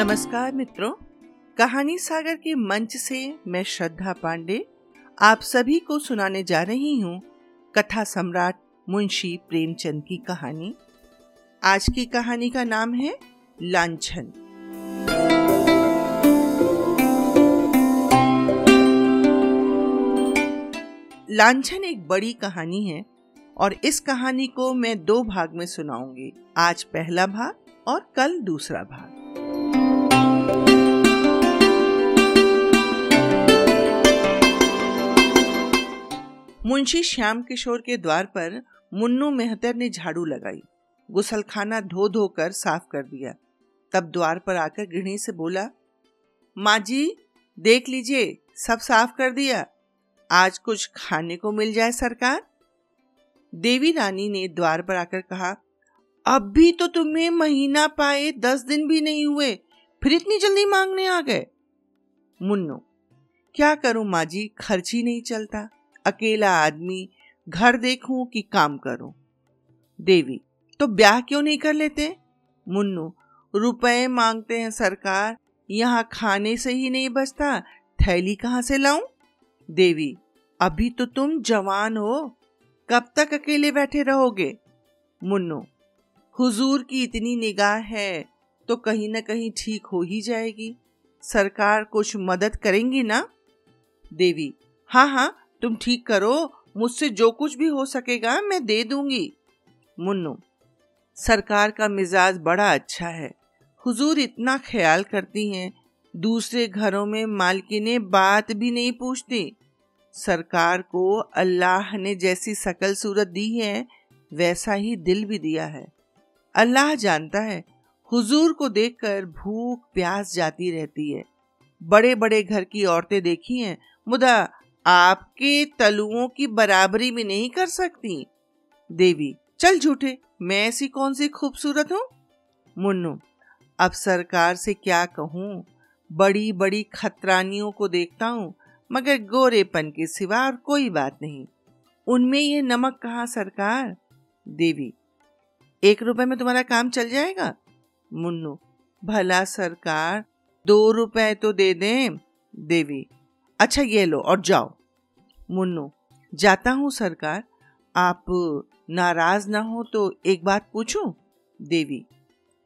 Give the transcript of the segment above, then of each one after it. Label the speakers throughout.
Speaker 1: नमस्कार मित्रों। कहानी सागर के मंच से मैं श्रद्धा पांडे आप सभी को सुनाने जा रही हूँ कथा सम्राट मुंशी प्रेमचंद की कहानी। आज की कहानी का नाम है लांछन। लांछन एक बड़ी कहानी है और इस कहानी को मैं दो भाग में सुनाऊँगी। आज पहला भाग और कल दूसरा भाग। मुंशी श्याम किशोर के द्वार पर मुन्नू मेहतर ने झाड़ू लगाई, गुसलखाना धो धो कर साफ़ कर दिया। तब द्वार पर आकर गृहिणी से बोला, माँ जी, देख लीजिए, सब साफ़ कर दिया। आज कुछ खाने को मिल जाए सरकार? देवी रानी ने द्वार पर आकर कहा, अब भी तो तुम्हें महीना पाए दस दिन भी नहीं हुए, फिर इतनी जल्दी मांगने आ गए? मुन्नो, क्या करूँ माँ जी, खर्च ही नहीं चलता। अकेला आदमी, घर देखूँ कि काम करूँ। देवी तो ब्याह क्यों नहीं कर लेते? मुन्नू, रुपए मांगते हैं सरकार, यहाँ खाने से ही नहीं बचता, थैली कहाँ से लाऊं? देवी, अभी तो तुम जवान हो, कब तक अकेले बैठे रहोगे? मुन्नू, हुजूर की इतनी निगाह है तो कहीं ना कहीं ठीक हो ही जाएगी। सरकार कुछ मदद करेंगी ना? देवी हाँ हाँ तुम ठीक करो, मुझसे जो कुछ भी हो सकेगा मैं दे दूँगी। मुन्नू, सरकार का मिजाज बड़ा अच्छा है। हुजूर इतना ख्याल करती हैं, दूसरे घरों में मालकिने बात भी नहीं पूछती। सरकार को अल्लाह ने जैसी सकल सूरत दी है, वैसा ही दिल भी दिया है। अल्लाह जानता है, हुजूर को देखकर भूख प्यास जाती रहती है। बड़े बड़े घर की औरतें देखी हैं, मुदा आपके तलुओं की बराबरी भी नहीं कर सकती। देवी, चल झूठे, मैं ऐसी कौन सी खूबसूरत हूँ? मुन्नू, अब सरकार से क्या कहूँ? बड़ी बड़ी खतरानियों को देखता हूँ, मगर गोरेपन के सिवा और कोई बात नहीं। उनमें ये नमक कहाँ सरकार? देवी, एक रुपए में तुम्हारा काम चल जाएगा? मुन्नू, भला सरकार, दो रुपए तो दे दें। देवी अच्छा ये लो, और जाओ। मुन्नू, जाता हूँ सरकार। आप नाराज़ ना हो तो एक बात पूछूँ? देवी,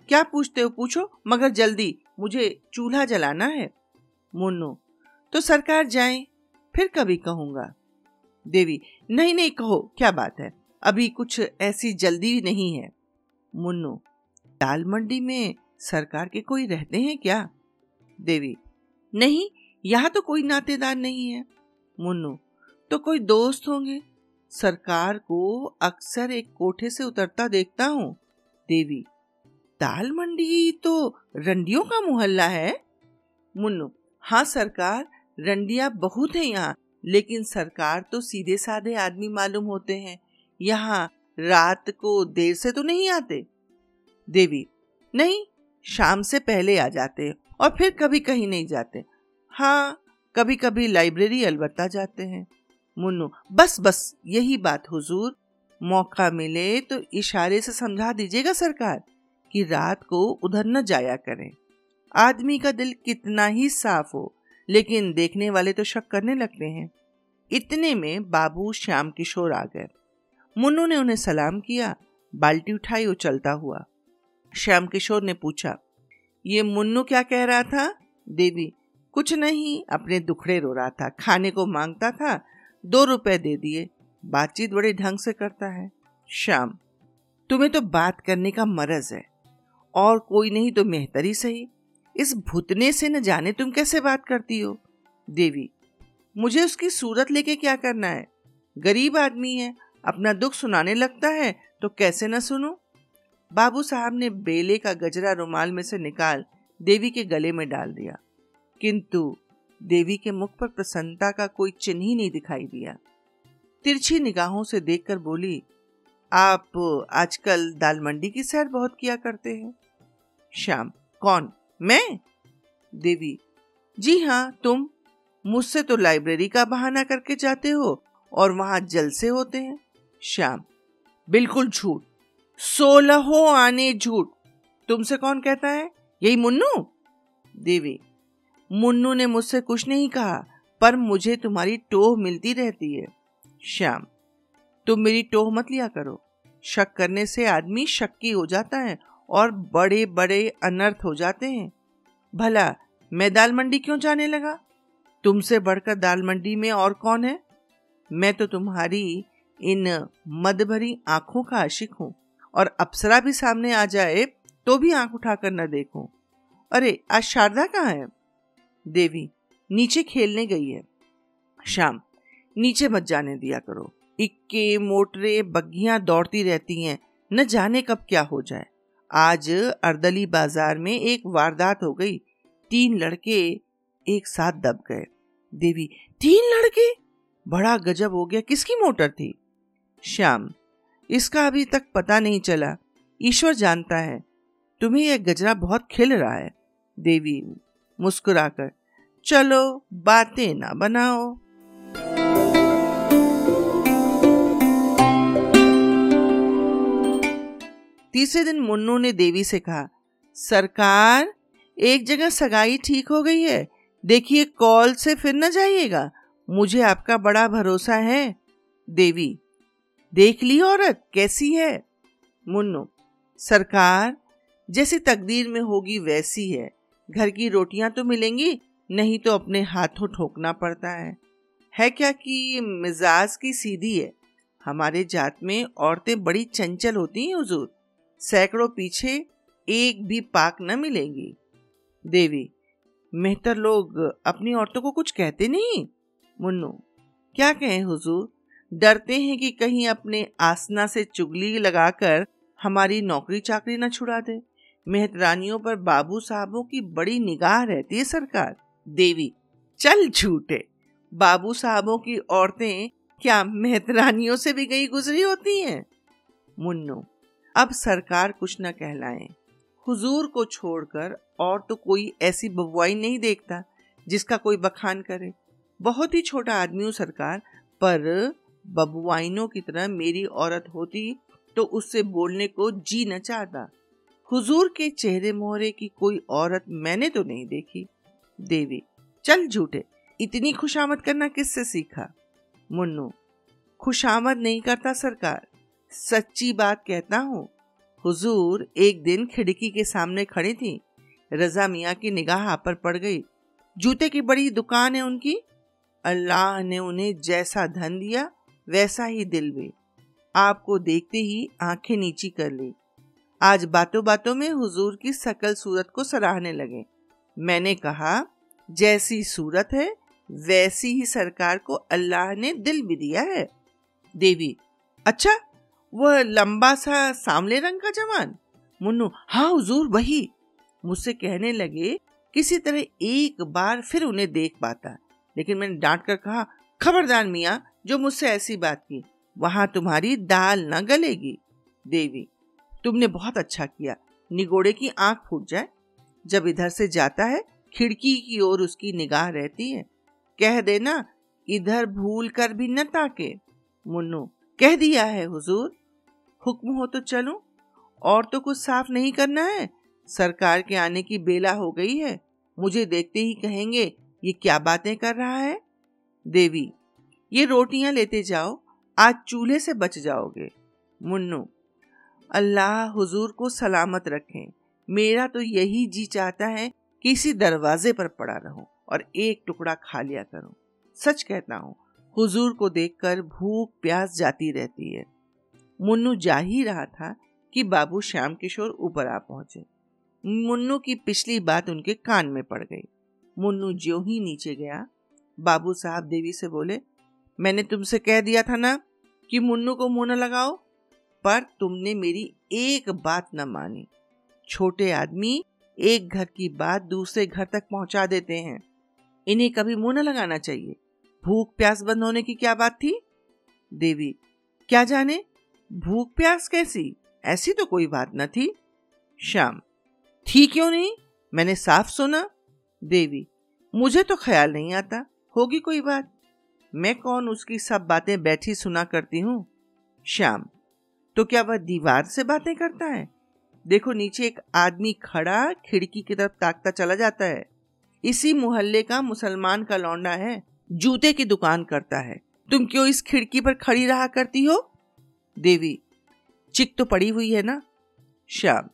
Speaker 1: क्या पूछते हो? पूछो, मगर जल्दी, मुझे चूल्हा जलाना है। मुन्नू तो सरकार जाए, फिर कभी कहूँगा। देवी, नहीं नहीं, कहो, क्या बात है? अभी कुछ ऐसी जल्दी नहीं है। मुन्नू दाल मंडी में सरकार के कोई रहते हैं क्या? देवी, नहीं यहाँ तो कोई नातेदार नहीं है। मुन्नू तो कोई दोस्त होंगे? सरकार को अक्सर एक कोठे से उतरता देखता हूँ। देवी, दाल मंडी तो रंडियों का मोहल्ला है? मुन्नू हाँ सरकार, रंडिया बहुत है यहाँ, लेकिन सरकार तो सीधे साधे आदमी मालूम होते हैं। यहाँ रात को देर से तो नहीं आते। देवी, नहीं, शाम से पहले आ जाते और फिर कभी कहीं नहीं जाते। हाँ कभी कभी लाइब्रेरी अलबत्ता जाते हैं। मुन्नू, बस बस, यही बात हुजूर। मौका मिले तो इशारे से समझा दीजिएगा सरकार कि रात को उधर न जाया करें। आदमी का दिल कितना ही साफ़ हो, लेकिन देखने वाले तो शक करने लगते हैं। इतने में बाबू श्याम किशोर आ गए। मुन्नू ने उन्हें सलाम किया, बाल्टी उठाई और चलता हुआ। श्याम किशोर ने पूछा, ये मुन्नू क्या कह रहा था? देवी कुछ नहीं, अपने दुखड़े रो रहा था। खाने को माँगता था, दो रुपए दे दिए। बातचीत बड़े ढंग से करता है। श्याम, तुम्हें तो बात करने का मरज है। और कोई नहीं तो मेहतरी सही। इस भूतने से न जाने तुम कैसे बात करती हो? देवी, मुझे उसकी सूरत लेके क्या करना है? गरीब आदमी है, अपना दुख सुनाने लगता है तो कैसे न सुनो? बाबू साहब ने बेले का गजरा रुमाल में से निकाल देवी के गले में डाल दिया। किंतु देवी के मुख पर प्रसन्नता का कोई चिन्ह ही नहीं दिखाई दिया। तिरछी निगाहों से देखकर बोली, आप आजकल दाल मंडी की सैर बहुत किया करते हैं? श्याम, कौन? मैं? देवी, जी हाँ तुम मुझसे तो लाइब्रेरी का बहाना करके जाते हो और वहाँ जलसे होते हैं। श्याम, बिल्कुल झूठ, सोलहो आने झूठ, तुमसे कौन कहता है? यही मुन्नू? देवी मुन्नू ने मुझसे कुछ नहीं कहा, पर मुझे तुम्हारी टोह मिलती रहती है। श्याम, तुम मेरी टोह मत लिया करो। शक करने से आदमी शक्की हो जाता है और बड़े बड़े अनर्थ हो जाते हैं। भला, मैं दाल मंडी क्यों जाने लगा? तुमसे बढ़कर दाल मंडी में और कौन है? मैं तो तुम्हारी इन मद भरी आँखों का आशिक हूँ और अप्सरा भी सामने आ जाए तो भी आँख उठाकर न देखूँ। अरे, आज शारदा कहाँ है? देवी, नीचे खेलने गई है। शाम नीचे मत जाने दिया करो। इक्के मोटरे बग्घियाँ दौड़ती रहती हैं। न जाने कब क्या हो जाए। आज अर्दली बाज़ार में एक वारदात हो गई। तीन लड़के एक साथ दब गए। देवी, तीन लड़के? बड़ा गजब हो गया। किसकी मोटर थी? श्याम, इसका अभी तक पता नहीं चला। ईश्वर जानता है। तुम्हें यह गजरा बहुत खिल रहा है। देवी मुस्कुराकर, चलो, बातें ना बनाओ। तीसरे दिन मुन्नू ने देवी से कहा, सरकार, एक जगह सगाई ठीक हो गई है। देखिए, कॉल से फिर न जाइएगा। मुझे आपका बड़ा भरोसा है। देवी, देख ली औरत, कैसी है? मुन्नू, सरकार, जैसी तकदीर में होगी वैसी है। घर की रोटियाँ तो मिलेंगी, नहीं तो अपने हाथों ठोकना पड़ता है। है क्या कि मिजाज की सीधी है? हमारे जात में औरतें बड़ी चंचल होती हैं, हुजूर। सैकड़ों पीछे एक भी पाक न मिलेंगी। देवी, मेहतर लोग अपनी औरतों को कुछ कहते नहीं? मुन्नू, क्या कहें हुजूर? डरते हैं कि कहीं अपने आसना से चुगली लगाकर हमारी नौकरी चाकरी न छुड़ा दे। मेहतरानियों पर बाबू साहबों की बड़ी निगाह रहती है सरकार। देवी, चल झूठे। बाबू साहबों की औरतें क्या मेहतरानियों से भी गई गुजरी होती हैं? मुन्नो, अब सरकार कुछ न कहलाए। हुजूर को छोड़कर और तो कोई ऐसी बबुआई नहीं देखता जिसका कोई बखान करे। बहुत ही छोटा आदमी हूँ सरकार, पर बबुआइनों की तरह मेरी औरत होती तो उससे बोलने को जी न चाहता। हुजूर के चेहरे मोहरे की कोई औरत मैंने तो नहीं देखी। देवी, चल झूठे। इतनी खुशामद करना किससे सीखा? मुन्नू, खुशामद नहीं करता सरकार। सच्ची बात कहता हूँ, हुजूर एक दिन खिड़की के सामने खड़ी थी। रजा मियाँ की निगाह आप पर पड़ गई। जूते की बड़ी दुकान है उनकी। अल्लाह ने उन्हें जैसा धन दिया, वैसा ही दिल भी। आपको देखते ही आँखें नीची कर ली। आज बातों बातों में हुजूर की सकल सूरत को सराहने लगे। मैंने कहा, जैसी सूरत है, वैसी ही सरकार को अल्लाह ने दिल भी दिया है। देवी अच्छा वह लंबा सा सामले रंग का जवान? मुन्नू हाँ हुजूर, वही। मुझसे कहने लगे, किसी तरह एक बार फिर उन्हें देख पाता। लेकिन मैंने डांट कर कहा, खबरदार मिया, जो मुझसे ऐसी बात की, वहाँ तुम्हारी दाल न गलेगी। देवी तुमने बहुत अच्छा किया। निगोड़े की आँख फूट जाए। जब इधर से जाता है, खिड़की की ओर उसकी निगाह रहती है। कह देना, इधर भूल कर भी न ताके। मुन्नू, कह दिया है, हुजूर। हुक्म हो तो चलो। और तो कुछ साफ़ नहीं करना है। सरकार के आने की बेला हो गई है। मुझे देखते ही कहेंगे, ये क्या बातें कर रहा है? देवी, ये रोटियाँ लेते जाओ। आज चूल्हे से बच जाओगे। मुन्नू अल्लाह हुजूर को सलामत रखें। मेरा तो यही जी चाहता है कि इसी दरवाजे पर पड़ा रहूँ और एक टुकड़ा खा लिया करूँ। सच कहता हूँ, हुजूर को देखकर भूख प्यास जाती रहती है। मुन्नू जा ही रहा था कि बाबू श्याम किशोर ऊपर आ पहुँचे। मुन्नू की पिछली बात उनके कान में पड़ गई। मुन्नू ज्यो ही नीचे गया, बाबू साहब देवी से बोले, मैंने तुमसे कह दिया था ना कि मुन्नू को मुँह न लगाओ। पर तुमने मेरी एक बात न मानी। छोटे आदमी एक घर की बात दूसरे घर तक पहुँचा देते हैं। इन्हें कभी मुँह न लगाना चाहिए। भूख प्यास बंद होने की क्या बात थी? देवी, क्या जाने? भूख प्यास कैसी? ऐसी तो कोई बात न थी। श्याम थी क्यों नहीं? मैंने साफ़ सुना। देवी, मुझे तो ख्याल नहीं आता। होगी कोई बात? मैं कौन उसकी सब बातें बैठी सुना करती हूँ? श्याम तो क्या वह दीवार से बातें करता है? देखो, नीचे एक आदमी खड़ा खिड़की की तरफ़ ताकता चला जाता है। इसी मोहल्ले का मुसलमान का लौंडा है, जूते की दुकान करता है। तुम क्यों इस खिड़की पर खड़ी रहा करती हो? देवी, चिक तो पड़ी हुई है ना? श्याम,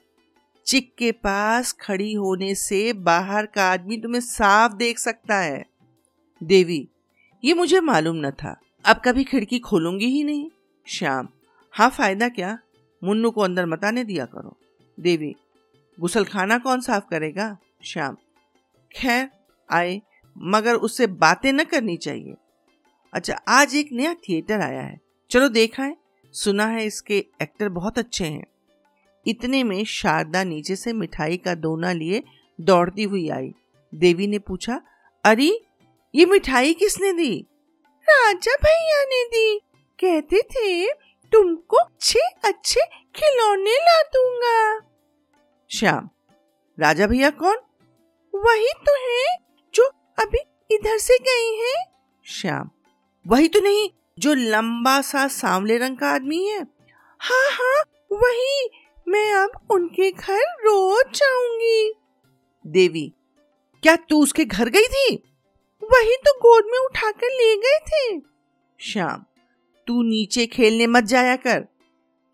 Speaker 1: चिक के पास खड़ी होने से बाहर का आदमी तुम्हें साफ़ देख सकता है। देवी, ये मुझे मालूम न था। अब कभी खिड़की खोलूँगी ही नहीं। श्याम हाँ फ़ायदा क्या? मुन्नू को अंदर मत आने दिया करो। देवी, गुसल खाना कौन साफ़ करेगा? श्याम, खैर, आए, मगर उससे बातें न करनी चाहिए। अच्छा आज एक नया थिएटर आया है। चलो देखा है। सुना है इसके एक्टर बहुत अच्छे हैं। इतने में शारदा नीचे से मिठाई का दोना लिए दौड़ती हुई आई। देवी ने पूछा, अरे, ये मिठाई किसने दी? राजा भैया ने दी। कहते थे तुमको अच्छे अच्छे खिलौने ला दूँगा। श्याम, राजा भैया कौन? वही तो है जो अभी इधर से गए हैं। श्याम, वही तो नहीं, जो लंबा सा सांवले रंग का आदमी है। हाँ हाँ वही, मैं अब उनके घर रोज जाऊँगी। देवी, क्या तू उसके घर गई थी? वही तो गोद में उठाकर ले गए थे। श्याम तू नीचे खेलने मत जाया कर।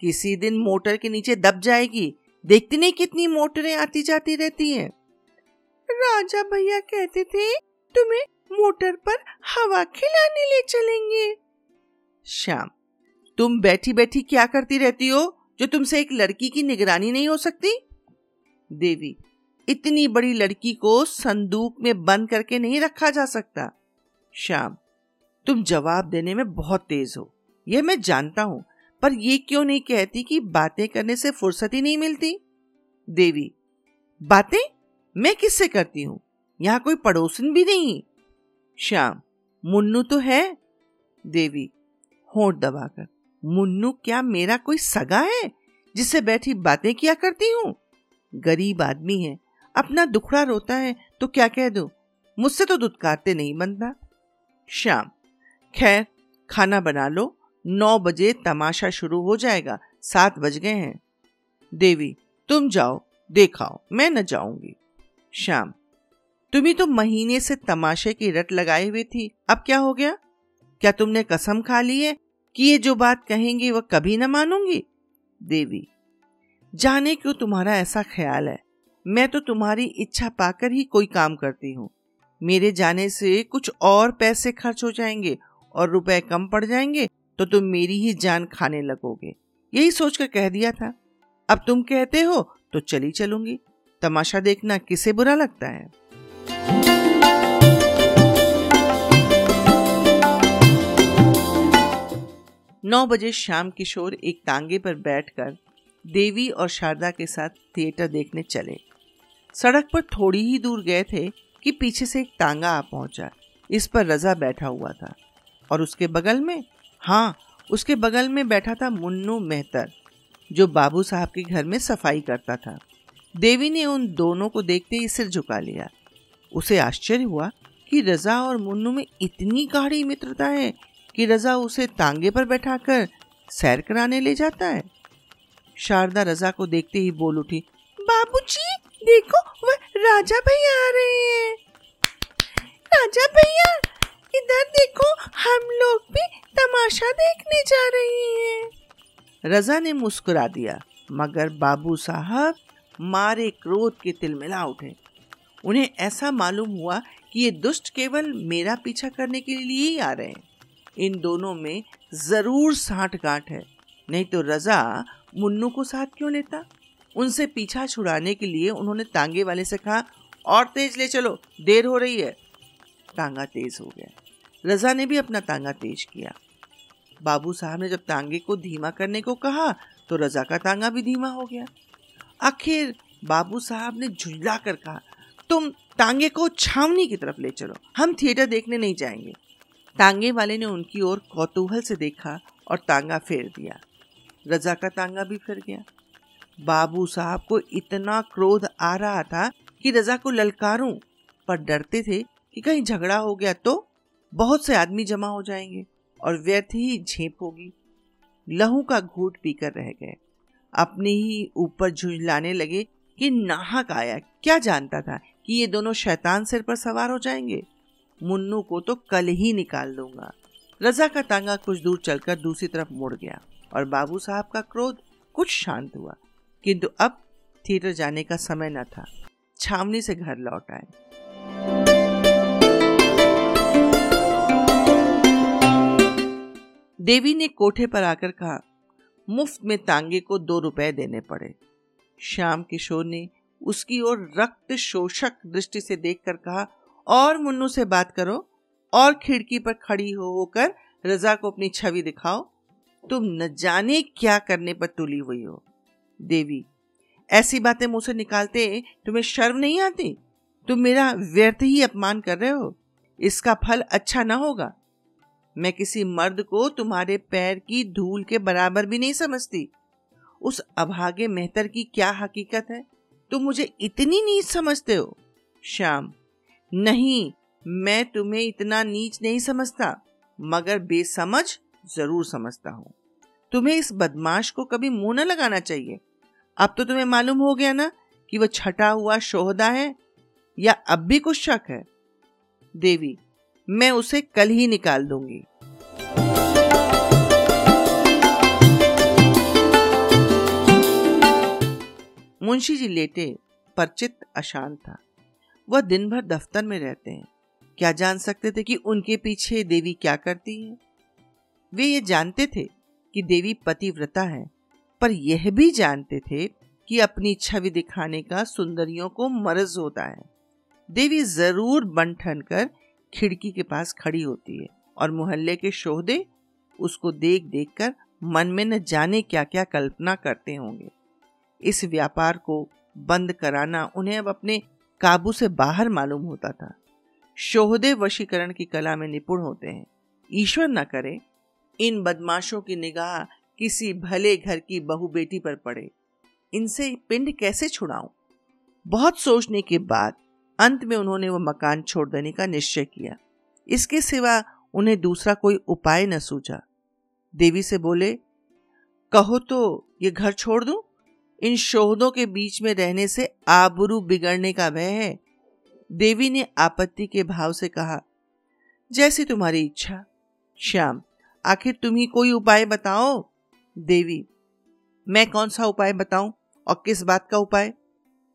Speaker 1: किसी दिन मोटर के नीचे दब जाएगी। देखती नहीं कितनी मोटरें आती जाती रहती हैं। राजा भैया कहते थे, तुम्हें मोटर पर हवा खिलाने ले चलेंगे। श्याम, तुम बैठी बैठी क्या करती रहती हो, जो तुमसे एक लड़की की निगरानी नहीं हो सकती? देवी, इतनी बड़ी लड़की को संदूक में बंद करके नहीं रखा जा सकता। श्याम, तुम जवाब देने में बहुत तेज हो। यह मैं जानता हूँ, पर यह क्यों नहीं कहती कि बातें करने से फुर्सत ही नहीं मिलती? देवी, बातें? मैं किससे करती हूँ? यहाँ कोई पड़ोसन भी नहीं। श्याम, मुन्नू तो है? देवी, होठ दबाकर, मुन्नू क्या मेरा कोई सगा है, जिससे बैठी बातें किया करती हूँ? गरीब आदमी है, अपना दुखड़ा रोता है तो क्या कह दो? मुझसे तो दुदकारते नहीं बनता श्याम, खैर, खाना बना लो नौ बजे तमाशा शुरू हो जाएगा। सात बज गए हैं। देवी, तुम जाओ, देखाओ, मैं न जाऊँगी। शाम तुम्ही तो महीने से तमाशे की रट लगाए हुए थी। अब क्या हो गया? क्या तुमने कसम खा ली है कि ये जो बात कहेंगी वह कभी न मानूँगी? देवी, जाने क्यों तुम्हारा ऐसा ख्याल है? मैं तो तुम्हारी इच्छा पाकर ही कोई काम करती हूँ। मेरे जाने से कुछ और पैसे खर्च हो जाएँगे और रुपए कम पड़ जाएँगे। तो तुम मेरी ही जान खाने लगोगे। यही सोचकर कह दिया था। अब तुम कहते हो तो चली चलूँगी। तमाशा देखना किसे बुरा लगता है? नौ बजे शाम किशोर एक तांगे पर बैठकर देवी और शारदा के साथ थिएटर देखने चले। सड़क पर थोड़ी ही दूर गए थे कि पीछे से एक तांगा आ पहुँचा। इस पर रजा बैठा हुआ था और उसके बगल में हाँ उसके बगल में बैठा था मुन्नू मेहतर, जो बाबू साहब के घर में सफ़ाई करता था। देवी ने उन दोनों को देखते ही सिर झुका लिया। उसे आश्चर्य हुआ कि रजा और मुन्नू में इतनी गाढ़ी मित्रता है कि रजा उसे तांगे पर बैठाकर सैर कराने ले जाता है। शारदा रजा को देखते ही बोल उठी, बाबूजी, देखो, वह राजा भैया आ रहे हैं। राजा भैया इधर देखो, हम लोग भी तमाशा देखने जा रहे हैं। रजा ने मुस्कुरा दिया, मगर बाबू साहब मारे क्रोध के तिलमिला उठे। उन्हें ऐसा मालूम हुआ कि ये दुष्ट केवल मेरा पीछा करने के लिए ही आ रहे हैं। इन दोनों में ज़रूर साठ गांठ है, नहीं तो रजा मुन्नू को साथ क्यों लेता? उनसे पीछा छुड़ाने के लिए उन्होंने तांगे वाले से कहा, और तेज ले चलो, देर हो रही है। तांगा तेज हो गया। रजा ने भी अपना तांगा तेज किया। बाबू साहब ने जब तांगे को धीमा करने को कहा तो रजा का तांगा भी धीमा हो गया। आखिर बाबू साहब ने झुल्ला कर कहा, तुम तांगे को छावनी की तरफ़ ले चलो, हम थिएटर देखने नहीं जाएँगे। तांगे वाले ने उनकी ओर कौतूहल से देखा और तांगा फेर दिया। रजा का तांगा भी फिर गया। बाबू साहब को इतना क्रोध आ रहा था कि रजा को ललकारूं, पर डरते थे कि कहीं झगड़ा हो गया तो बहुत से आदमी जमा हो जाएँगे और व्यर्थ ही झेप होगी। लहू का घूट पीकर रह गए। अपने ही ऊपर झुंझलाने लगे कि नाहक आया। क्या जानता था कि ये दोनों शैतान सिर पर सवार हो जाएँगे? मुन्नू को तो कल ही निकाल दूँगा। रजा का तांगा कुछ दूर चलकर दूसरी तरफ़ मुड़ गया और बाबू साहब का क्रोध कुछ शांत हुआ। किंतु अब थिएटर जाने का समय न था। छावनी से घर लौट आए। देवी ने कोठे पर आकर कहा, मुफ़्त में तांगे को दो रुपए देने पड़े। श्याम किशोर ने उसकी ओर रक्त शोषक दृष्टि से देखकर कहा, और मुन्नू से बात करो, और खिड़की पर खड़ी होकर रजा को अपनी छवि दिखाओ। तुम न जाने क्या करने पर तुली हुई हो। देवी, ऐसी बातें मुँह से निकालते तुम्हें शर्म नहीं आती? तुम मेरा व्यर्थ ही अपमान कर रहे हो। इसका फल अच्छा ना होगा। मैं किसी मर्द को तुम्हारे पैर की धूल के बराबर भी नहीं समझती। उस अभागे मेहतर की क्या हकीकत है? तुम मुझे इतनी नीच समझते हो। श्याम, नहीं, मैं तुम्हें इतना नीच नहीं समझता, मगर बेसमझ ज़रूर समझता हूँ। तुम्हें इस बदमाश को कभी मुँह न लगाना चाहिए। अब तो तुम्हें मालूम हो गया ना कि वह छटा हुआ शोहदा है या अब भी कुछ शक है। देवी मैं उसे कल ही निकाल दूँगी। मुंशी जी लेटे पर चित्त अशांत था। वह दिन भर दफ्तर में रहते हैं। क्या जान सकते थे कि उनके पीछे देवी क्या करती है? वे ये जानते थे कि देवी पतिव्रता है, पर यह भी जानते थे कि अपनी छवि दिखाने का सुंदरियों को मरज होता है। देवी ज़रूर बन ठन कर खिड़की के पास खड़ी होती है और मोहल्ले के शोहदे उसको देख देख कर मन में न जाने क्या क्या कल्पना करते होंगे। इस व्यापार को बंद कराना उन्हें अब अपने काबू से बाहर मालूम होता था। शोहदे वशीकरण की कला में निपुण होते हैं। ईश्वर न करे, इन बदमाशों की निगाह किसी भले घर की बहु बेटी पर पड़े। इनसे पिंड कैसे छुड़ाऊं? बहुत सोचने के बाद अंत में उन्होंने वो मकान छोड़ देने का निश्चय किया। इसके सिवा उन्हें दूसरा कोई उपाय न सूझा। देवी से बोले, कहो तो ये घर छोड़ दूँ? इन शोहदों के बीच में रहने से आबरू बिगड़ने का भय है। देवी ने आपत्ति के भाव से कहा, जैसी तुम्हारी इच्छा। श्याम, आखिर तुम ही कोई उपाय बताओ? देवी, मैं कौन सा उपाय बताऊँ और किस बात का उपाय?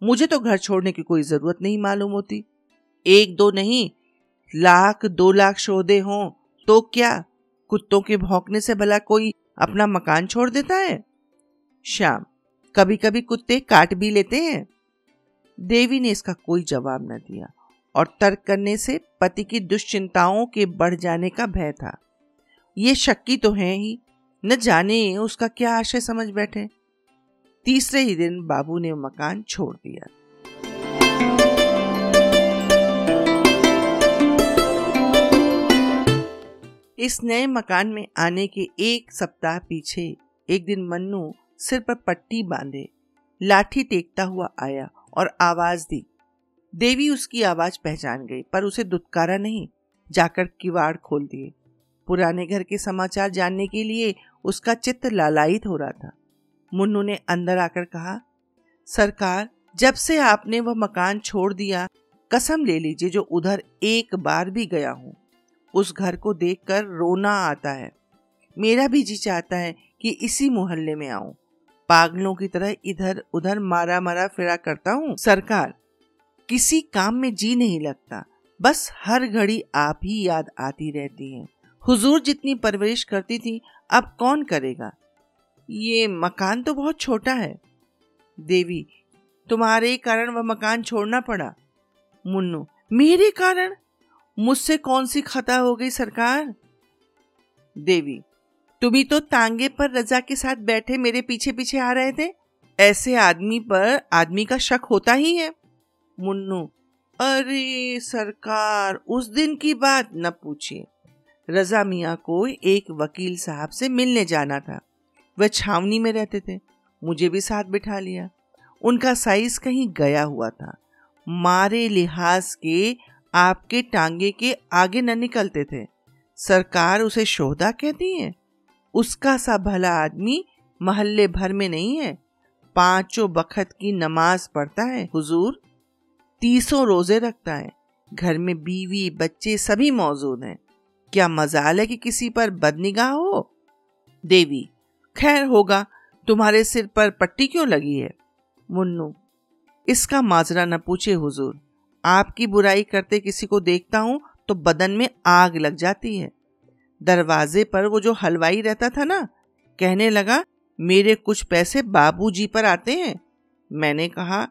Speaker 1: मुझे तो घर छोड़ने की कोई ज़रूरत नहीं मालूम होती। एक दो नहीं, लाख, दो लाख शोधे हों तो क्या कुत्तों के भौंकने से भला कोई अपना मकान छोड़ देता है? श्याम कभी कभी कुत्ते काट भी लेते हैं। देवी ने इसका कोई जवाब न दिया और तर्क करने से पति की दुश्चिंताओं के बढ़ जाने का भय था। ये शक्की तो है ही, न जाने उसका क्या आशय समझ बैठे। तीसरे ही दिन बाबू ने मकान छोड़ दिया। इस नए मकान में आने के एक सप्ताह पीछे एक दिन मन्नू सिर पर पट्टी बांधे, लाठी टेकता हुआ आया और आवाज़ दी। देवी उसकी आवाज़ पहचान गई, पर उसे दुत्कारा नहीं, जाकर किवाड़ खोल दिए। पुराने घर के समाचार जानने के लिए उसका चित्त लालायित हो रहा था। मुन्नू ने अंदर आकर कहा, सरकार, जब से आपने वह मकान छोड़ दिया, कसम ले लीजिए जो उधर एक बार भी गया हूँ। उस घर को देखकर रोना आता है। मेरा भी जी चाहता है कि इसी मोहल्ले में आऊँ। पागलों की तरह इधर उधर मारा मारा फिरा करता हूँ, सरकार। किसी काम में जी नहीं लगता। बस हर घड़ी आप ही याद आती रहती है। हुजूर जितनी परवरिश करती थी, अब कौन करेगा? ये मकान तो बहुत छोटा है। देवी, तुम्हारे कारण वह मकान छोड़ना पड़ा। मुन्नू, मेरे कारण? मुझसे कौन सी खता हो गई सरकार? देवी तुम तो तांगे पर रजा के साथ बैठे मेरे पीछे पीछे आ रहे थे। ऐसे आदमी पर आदमी का शक होता ही है। मुन्नू, अरे सरकार, उस दिन की बात न पूछिए। रजा मियाँ को एक वकील साहब से मिलने जाना था। वह छावनी में रहते थे। मुझे भी साथ बिठा लिया। उनका साइज़ कहीं गया हुआ था। मारे लिहाज के आपके टांगे के आगे न निकलते थे। सरकार उसे शोधा कहती है? उसका सा भला आदमी महल्ले भर में नहीं है। पाँचों बखत की नमाज़ पढ़ता है, हुजूर। तीसों रोज़े रखता है। घर में बीवी, बच्चे सभी मौजूद हैं। क्या मजाल है कि किसी पर बदनिगाह हो? देवी खैर होगा, तुम्हारे सिर पर पट्टी क्यों लगी है? मुन्नू, इसका माजरा न पूछे हुजूर। आपकी बुराई करते किसी को देखता हूँ तो बदन में आग लग जाती है। दरवाजे पर वो जो हलवाई रहता था ना, कहने लगा, मेरे कुछ पैसे बाबूजी पर आते हैं? मैंने कहा,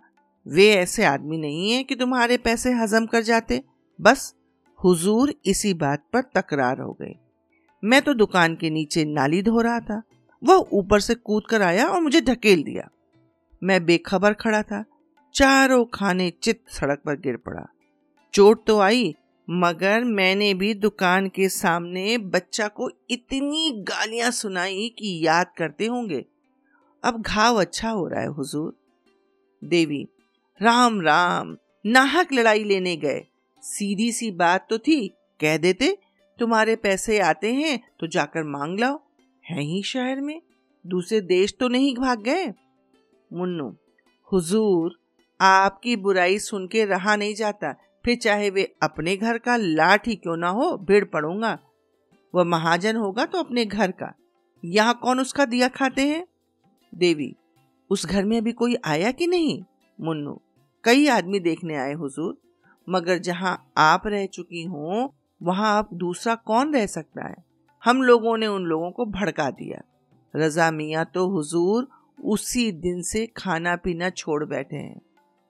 Speaker 1: वे ऐसे आदमी नहीं है कि तुम्हारे पैसे हजम कर जाते। बस, हुजूर इसी बात पर तकरार हो गए। मैं तो दुकान के नीचे नाली धो रहा था। वह ऊपर से कूद कर आया और मुझे ढकेल दिया। मैं बेखबर खड़ा था। चारों खाने चित सड़क पर गिर पड़ा। चोट तो आई, मगर मैंने भी दुकान के सामने बच्चा को इतनी गालियाँ सुनाई कि याद करते होंगे। अब घाव अच्छा हो रहा है, हुजूर। देवी, राम राम, नाहक लड़ाई लेने गए। सीधी सी बात तो थी, कह देते, तुम्हारे पैसे आते हैं तो जाकर मांग लाओ। है ही शहर में? दूसरे देश तो नहीं भाग गए? मुन्नू, हुजूर, आपकी बुराई सुन के रहा नहीं जाता। फिर चाहे वे अपने घर का लाठ ही क्यों ना हो, भीड़ पड़ूँगा। वह महाजन होगा तो अपने घर का। यहाँ कौन उसका दिया खाते हैं? देवी, उस घर में अभी कोई आया कि नहीं? मुन्नू, कई आदमी देखने आए हुजूर। मगर जहाँ आप रह चुकी हो, वहाँ अब दूसरा कौन रह सकता है? हम लोगों ने उन लोगों को भड़का दिया। रजा मियाँ तो हुजूर उसी दिन से खाना पीना छोड़ बैठे हैं।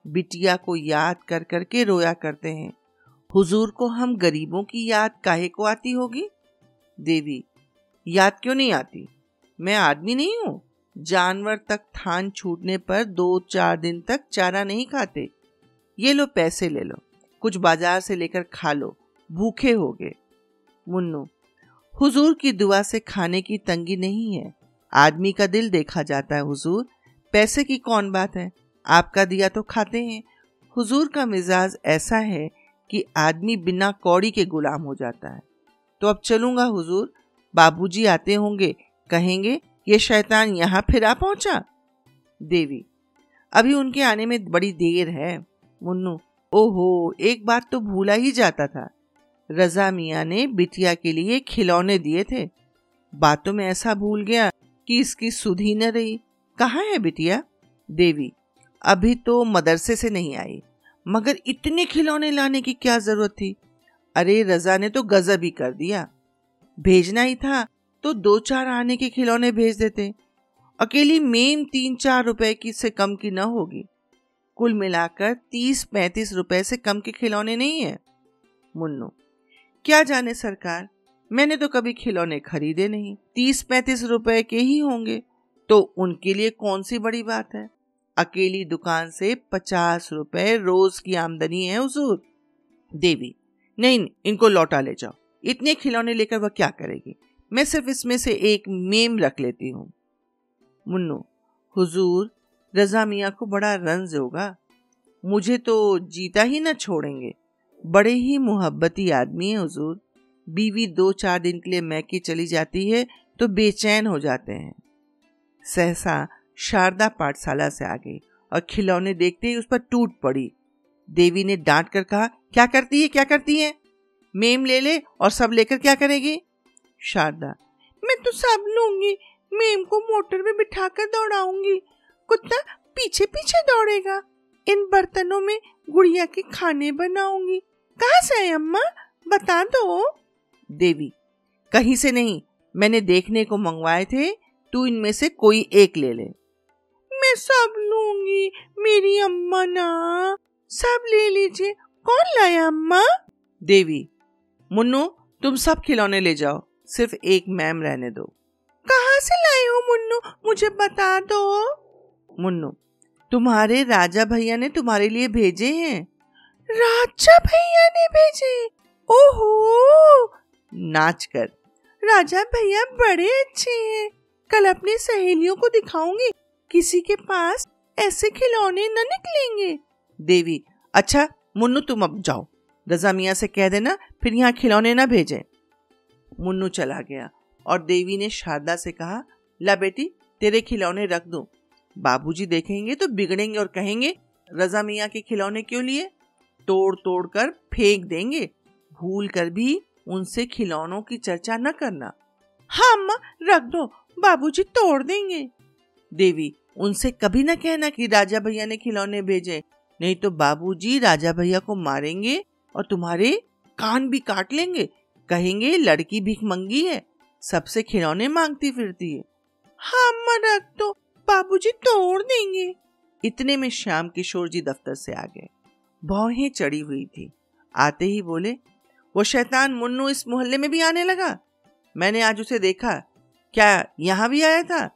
Speaker 1: बिटिया को याद कर करके रोया करते हैं। हुजूर को हम गरीबों की याद काहे को आती होगी? देवी, याद क्यों नहीं आती? मैं आदमी नहीं हूँ। जानवर तक थान छूटने पर दो चार दिन तक चारा नहीं खाते। ये लो पैसे ले लो। कुछ बाज़ार से लेकर खा लो। भूखे हो गए। मुन्नू हुजूर की दुआ से खाने की तंगी नहीं है। आदमी का दिल देखा जाता है, हुजूर। पैसे की कौन बात है? आपका दिया तो खाते हैं। हुजूर का मिजाज ऐसा है कि आदमी बिना कौड़ी के गुलाम हो जाता है। तो अब चलूँगा, हुजूर। बाबूजी आते होंगे। कहेंगे, ये शैतान यहाँ फिर आ पहुँचा? देवी, अभी उनके आने में बड़ी देर है। मुन्नू, ओहो, एक बात तो भूला ही जाता था। रजा मिया ने बिटिया के लिए खिलौने दिए थे। बातों में ऐसा भूल गया कि इसकी सुधी न रही। कहाँ है बिटिया? देवी, अभी तो मदरसे से नहीं आई, मगर इतने खिलौने लाने की क्या ज़रूरत थी? अरे, रजा ने तो गजब ही कर दिया। भेजना ही था तो दो चार आने के खिलौने भेज देते। अकेली मेम तीन चार रुपए की से कम की न होगी। कुल मिलाकर तीस पैंतीस रुपए से कम के खिलौने नहीं है। मुन्नू क्या जाने सरकार? मैंने तो कभी खिलौने खरीदे नहीं। तीस पैंतीस रुपए के ही होंगे। तो उनके लिए कौन सी बड़ी बात है? अकेली दुकान से पचास रुपए रोज की आमदनी है, हुजूर। देवी, नहीं, इनको लौटा ले जाओ। इतने खिलौने लेकर वह क्या करेगी? मैं सिर्फ़ इसमें से एक मेम रख लेती हूँ। मुन्नू, हुजूर, रजा मियाँ को बड़ा रंज होगा। मुझे तो जीता ही ना छोड़ेंगे। बड़े ही मोहब्बती आदमी है हुजूर। बीवी दो चार दिन के लिए मैके चली जाती है तो बेचैन हो जाते हैं। सहसा शारदा पाठशाला से आ गई और खिलौने देखते ही उस पर टूट पड़ी। देवी ने डांट कर कहा, क्या करती है, क्या करती है? मेम ले ले और सब लेकर क्या करेगी? शारदा, मैं तो सब लूँगी, मेम को मोटर में बिठाकर दौड़ाऊँगी। कुत्ता पीछे पीछे दौड़ेगा। इन बर्तनों में गुड़िया के खाने बनाऊँगी। कहा से है अम्मा? बता दो। देवी, कहीं से नहीं, मैंने देखने को मंगवाए थे, तू इनमें से कोई एक ले ले। मैं सब लूँगी, मेरी अम्मा ना। सब ले लीजिए। कौन लाया अम्मा? देवी, मुन्नू, तुम सब खिलौने ले जाओ, सिर्फ़ एक मैम रहने दो। कहाँ से लाए हो मुन्नू? मुझे बता दो। मुन्नू, तुम्हारे राजा भैया ने तुम्हारे लिए भेजे हैं। राजा भैया ने भेजे। ओहो! नाच कर। राजा भैया बड़े अच्छे हैं। कल अपनी सहेलियों को दिखाऊँगी। किसी के पास ऐसे खिलौने न निकलेंगे। देवी अच्छा मुन्नू तुम अब जाओ। रजा मिया से कह देना, फिर यहाँ खिलौने ना भेजे। मुन्नू चला गया और देवी ने शारदा से कहा, ला बेटी, तेरे खिलौने रख दो। बाबूजी देखेंगे तो बिगड़ेंगे और कहेंगे, रजा मियाँ के खिलौने क्यों लिए? तोड़ तोड़ कर फेंक देंगे। भूल कर भी उनसे खिलौनों की चर्चा न करना। हाँ अम्मा रख दो, बाबूजी तोड़ देंगे। देवी, उनसे कभी न कहना कि राजा भैया ने खिलौने भेजे। नहीं तो बाबूजी राजा भैया को मारेंगे और तुम्हारे कान भी काट लेंगे। कहेंगे, लड़की भीख मंगी है, सबसे खिलौने मांगती फिरती है। हाँ अम्मा रख दो, बाबूजी तोड़ देंगे। इतने में श्याम किशोर जी दफ्तर से आ गए। भौहें चढ़ी हुई थी। आते ही बोले, वो शैतान मुन्नू इस मोहल्ले में भी आने लगा। मैंने आज उसे देखा। क्या यहाँ भी आया था?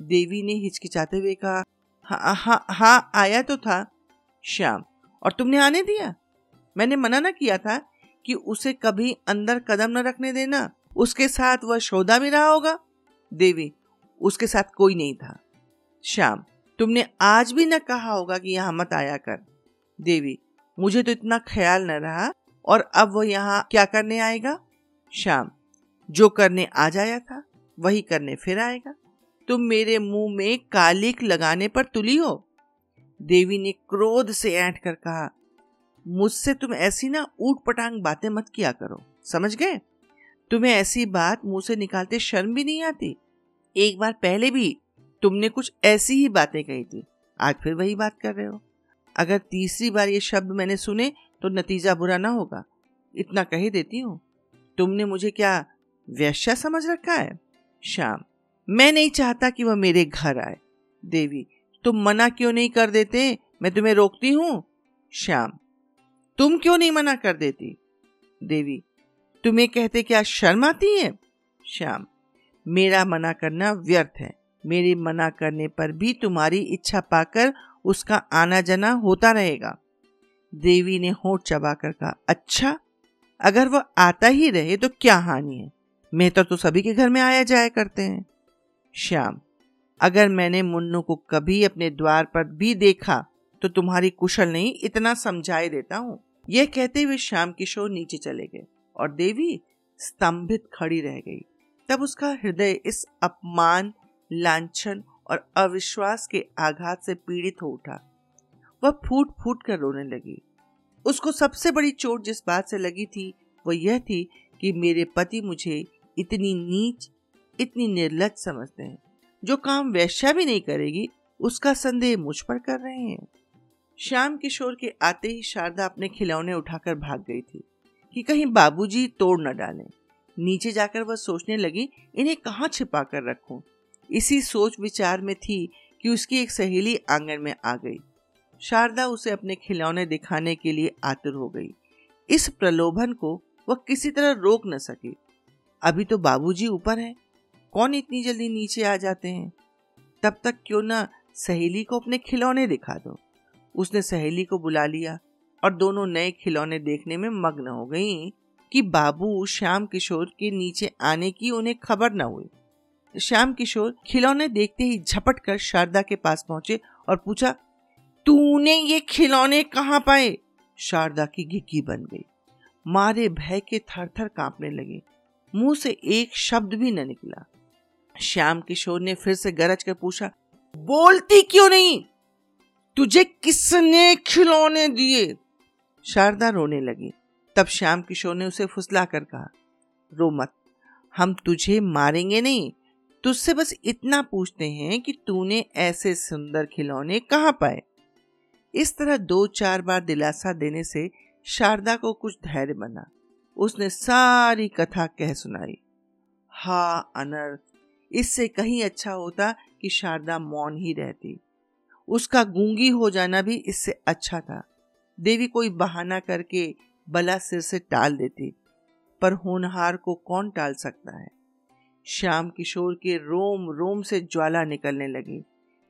Speaker 1: देवी ने हिचकिचाते हुए कहा हाँ हाँ हाँ आया तो था। श्याम, और तुमने आने दिया? मैंने मना ना किया था कि उसे कभी अंदर कदम न रखने देना। उसके साथ वह शोधा भी रहा होगा। देवी, उसके साथ कोई नहीं था। श्याम, तुमने आज भी न कहा होगा कि यहाँ मत आया कर। देवी, मुझे तो इतना ख्याल न रहा और अब वो यहाँ क्या करने आएगा? श्याम, जो करने आ जाया था, वही करने फिर आएगा। तुम मेरे मुँह में कालिक लगाने पर तुली हो? देवी ने क्रोध से ऐंठ कर कहा, मुझसे तुम ऐसी ना ऊट पटांग बातें मत किया करो, समझ गए? तुम्हें ऐसी बात मुँह से निकालते शर्म भी नहीं आती। एक बार पहले भी तुमने कुछ ऐसी ही बातें कही थी, आज फिर वही बात कर रहे हो। अगर तीसरी बार ये शब्द मैंने सुने तो नतीजा बुरा ना होगा। इतना कह देती हूँ। तुमने मुझे क्या वैश्या समझ रखा है? श्याम, मैं नहीं चाहता कि वह मेरे घर आए। देवी, तुम मना क्यों नहीं कर देते? मैं तुम्हें रोकती हूँ। श्याम, तुम क्यों नहीं मना कर देती? देवी, तुम्हें कहते क्या शर्म आती है? श्याम, मेरा मना करना व्यर्थ है। मेरे मना करने पर भी तुम्हारी इच्छा पाकर उसका आना जाना होता रहेगा। देवी ने होठ चबाकर कहा अच्छा अगर वह आता ही रहे तो क्या हानि है? मेहतर तो सभी के घर में आया जाया करते हैं। श्याम, अगर मैंने मुन्नू को कभी अपने द्वार पर भी देखा तो तुम्हारी कुशल नहीं इतना समझाए देता हूँ। यह कहते हुए श्याम किशोर नीचे चले गए और देवी स्तंभित खड़ी रह गई। तब उसका हृदय इस अपमान, लांछन और अविश्वास के आघात से पीड़ित हो उठा। वह फूट फूट कर रोने लगी। उसको सबसे बड़ी चोट जिस बात से लगी थी वह यह थी कि मेरे पति मुझे इतनी नीच, इतनी निर्लज समझते हैं। जो काम वैश्या भी नहीं करेगी, उसका संदेह मुझ पर कर रहे हैं। श्याम किशोर के आते ही शारदा अपने खिलौने उठाकर भाग गई थी कि कहीं बाबूजी तोड़ न डालें। नीचे जाकर वह सोचने लगी, इन्हें कहाँ छिपा कर रखूँ? इसी सोच विचार में थी कि उसकी एक सहेली आँगन में आ गई। शारदा उसे अपने खिलौने दिखाने के लिए आतुर हो गई। इस प्रलोभन को वह किसी तरह रोक न सकी। अभी तो बाबूजी ऊपर है। कौन इतनी जल्दी नीचे आ जाते हैं? तब तक क्यों ना सहेली को अपने खिलौने दिखा दो? उसने सहेली को बुला लिया और दोनों नए खिलौने देखने में मग्न हो गई कि बाबू श्याम किशोर के नीचे आने की उन्हें खबर न हुई। श्याम किशोर खिलौने देखते ही झपट कर शारदा के पास पहुँचे और पूछा, तूने ये खिलौने कहाँ पाए? शारदा की घिकी बन गई। मारे भय के थर थर कांपने लगे। मुँह से एक शब्द भी न निकला। श्याम किशोर ने फिर से गरज कर पूछा, बोलती क्यों नहीं? तुझे किसने खिलौने दिए? शारदा रोने लगी। तब श्याम किशोर ने उसे फुसला कर कहा, रो मत, हम तुझे मारेंगे नहीं तुझसे बस इतना पूछते हैं कि तूने ऐसे सुंदर खिलौने कहाँ पाए? इस तरह दो चार बार दिलासा देने से शारदा को कुछ धैर्य बना। उसने सारी कथा कह सुनाई। हा, अनर्थ, इससे कहीं अच्छा होता कि शारदा मौन ही रहती। उसका गूँगी हो जाना भी इससे अच्छा था। देवी कोई बहाना करके बला सिर से टाल देती, पर होनहार को कौन टाल सकता है? श्याम किशोर के रोम रोम से ज्वाला निकलने लगी।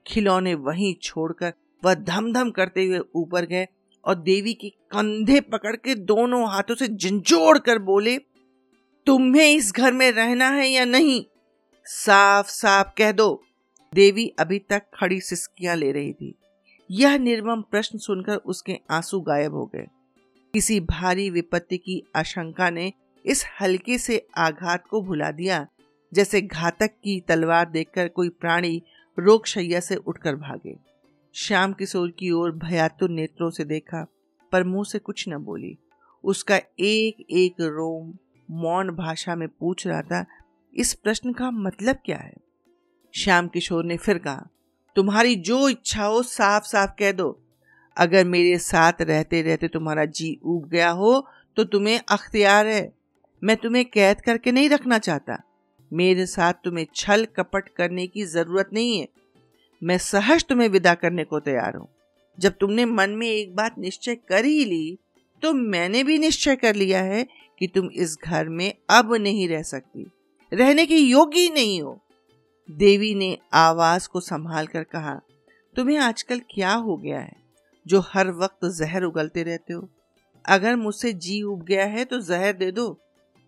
Speaker 1: खिलौने वहीं छोड़कर वह धम धम करते हुए ऊपर गए और देवी के कंधे पकड़ के दोनों हाथों से झंझोड़ कर बोले, तुम्हें इस घर में रहना है या नहीं? साफ़ साफ़ कह दो। देवी अभी तक खड़ी सिस्कियाँ ले रही थी। यह निर्मम प्रश्न सुनकर उसके आँसू गायब हो गए। किसी भारी विपत्ति की आशंका ने इस हल्के से आघात को भुला दिया। जैसे घातक की तलवार देखकर कोई प्राणी रोक शैया से उठकर भागे। श्याम किशोर की ओर भयातुर नेत्रों से देखा, पर मुँह से कुछ न बोली। उसका एक एक रोम मौन भाषा में पूछ रहा था, इस प्रश्न का मतलब क्या है? श्याम किशोर ने फिर कहा, तुम्हारी जो इच्छा हो साफ़ साफ़ कह दो। अगर मेरे साथ रहते रहते तुम्हारा जी उग गया हो तो तुम्हें अख्तियार है। मैं तुम्हें कैद करके नहीं रखना चाहता। मेरे साथ तुम्हें छल कपट करने की ज़रूरत नहीं है। मैं सहज तुम्हें विदा करने को तैयार हूँ। जब तुमने मन में एक बात निश्चय कर ही ली तो मैंने भी निश्चय कर लिया है कि तुम इस घर में अब नहीं रह सकती। रहने के योग्य नहीं हो। देवी ने आवाज़ को संभाल कर कहा, तुम्हें आजकल क्या हो गया है? जो हर वक्त जहर उगलते रहते हो। अगर मुझसे जी उब गया है तो जहर दे दो।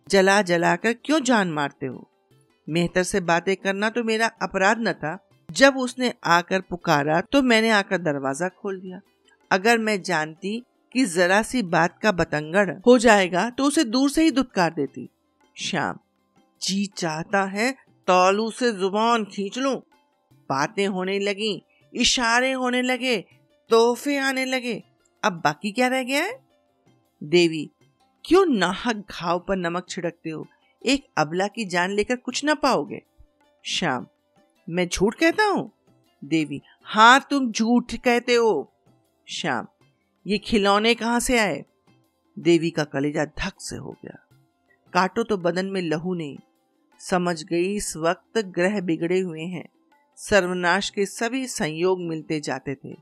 Speaker 1: जला जला कर क्यों जान मारते हो? मेहतर से बातें करना तो मेरा अपराध न था। जब उसने आकर पुकारा तो मैंने आकर दरवाज़ा खोल दिया। अगर मैं जानती कि जरा सी बात का बतंगड़ हो जाएगा तो उसे दूर से ही दुत्कार देती। श्याम, जी चाहता है, तालू से ज़ुबान खींच लू। बातें होने लगी, इशारे होने लगे, तोहफे आने लगे। अब बाकी क्या रह गया है? देवी, क्यों नाहक घाव पर नमक छिड़कते हो? एक अबला की जान लेकर कुछ ना पाओगे। श्याम, मैं झूठ कहता हूँ? देवी हाँ तुम झूठ कहते हो। श्याम, ये खिलौने कहाँ से आए? देवी का कलेजा धक से हो गया। काटो तो बदन में लहू नहीं। समझ गई, इस वक्त ग्रह बिगड़े हुए हैं। सर्वनाश के सभी संयोग मिलते जाते थे।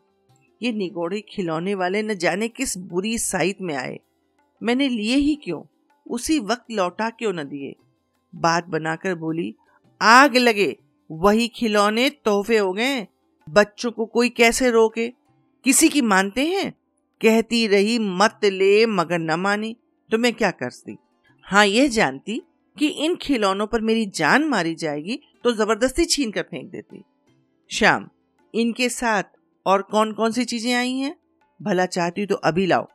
Speaker 1: ये निगोड़े खिलौने वाले न जाने किस बुरी साइट में आए। मैंने लिए ही क्यों? उसी वक्त लौटा क्यों न दिए। बात बनाकर बोली, आग लगे, वही खिलौने तोहफे हो गए, बच्चों को कोई कैसे रोके? किसी की मानते हैं? कहती रही, मत ले, मगर न मानी तो मैं क्या करती? हाँ यह जानती कि इन खिलौनों पर मेरी जान मारी जाएगी तो ज़बरदस्ती छीन कर फेंक देती। श्याम, इनके साथ और कौन कौन सी चीज़ें आई हैं? भला चाहती तो अभी लाओ।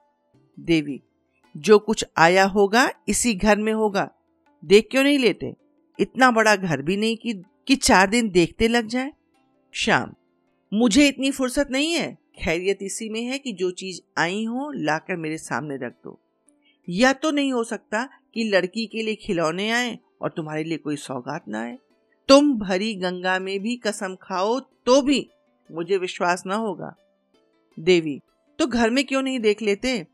Speaker 1: देवी जो कुछ आया होगा इसी घर में होगा। देख क्यों नहीं लेते? इतना बड़ा घर भी नहीं कि कि चार दिन देखते लग जाए। शाम मुझे इतनी फुर्सत नहीं है। खैरियत इसी में है कि जो चीज़ आई हो, लाकर मेरे सामने रख दो। या तो नहीं हो सकता कि लड़की के लिए खिलौने आए और तुम्हारे लिए कोई सौगात ना आए। तुम भरी गंगा में भी कसम खाओ तो भी मुझे विश्वास ना होगा। देवी तो घर में क्यों नहीं देख लेते?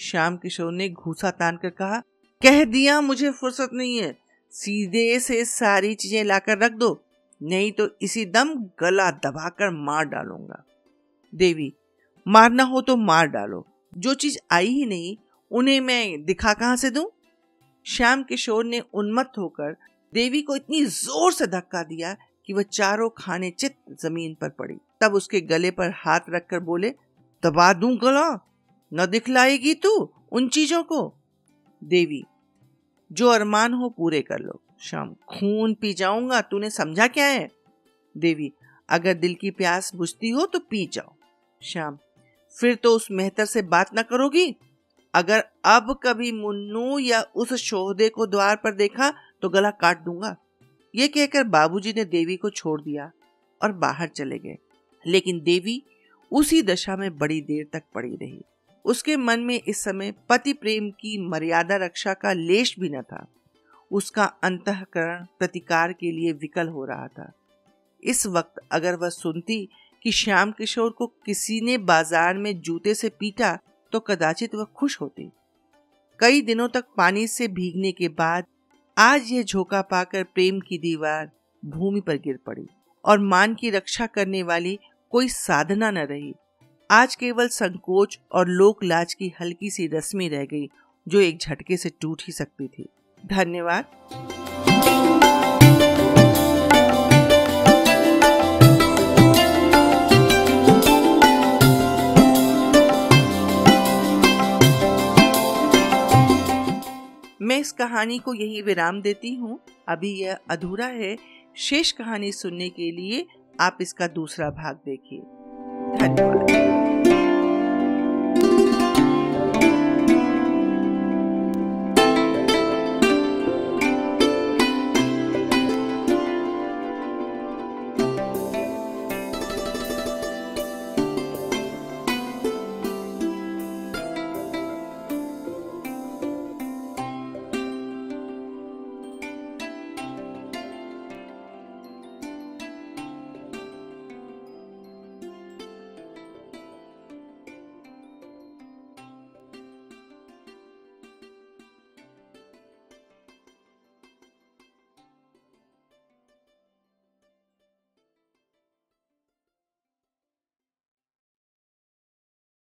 Speaker 1: श्याम किशोर ने घूसा तान कर कहा, कह दिया, मुझे फुर्सत नहीं है। सीधे से सारी चीज़ें लाकर रख दो, नहीं तो इसी दम गला दबाकर मार डालूँगा। देवी, मारना हो तो मार डालो। जो चीज़ आई ही नहीं, उन्हें मैं दिखा कहाँ से दूँ? श्याम किशोर ने उन्मत्त होकर देवी को इतनी ज़ोर से धक्का दिया कि वह चारों खाने चित ज़मीन पर पड़ी। तब उसके गले पर हाथ रखकर बोले, दबा दूँ गला? न दिखलाएगी तू उन चीज़ों को। देवी, जो अरमान हो पूरे कर लो। शाम, खून पी जाऊँगा, तूने समझा क्या है? देवी, अगर दिल की प्यास बुझती हो तो पी जाओ। श्याम, फिर तो उस मेहतर से बात ना करोगी? अगर अब कभी मुन्नू या उस शोहदे को द्वार पर देखा तो गला काट दूँगा। ये कहकर बाबूजी ने देवी को छोड़ दिया और बाहर चले गए। लेकिन देवी, उसी दशा में बड़ी देर तक पड़ी रही। उसके मन में इस समय पति प्रेम की मर्यादा रक्षा का लेश भी न था। उसका अंतकरण प्रतिकार के लिए विकल हो रहा था। इस वक्त अगर वह सुनती कि श्याम किशोर को किसी ने बाज़ार में जूते से पीटा तो कदाचित वह खुश होती। कई दिनों तक पानी से भीगने के बाद आज यह झोंका पाकर प्रेम की दीवार भूमि पर गिर पड़ी और मान की रक्षा करने वाली कोई साधना न रही। आज केवल संकोच और लोक लाज की हल्की सी रस्मी रह गई, जो एक झटके से टूट ही सकती थी। धन्यवाद। मैं इस कहानी को यही विराम देती हूँ। अभी यह अधूरा है। शेष कहानी सुनने के लिए आप इसका दूसरा भाग देखिए। धन्यवाद।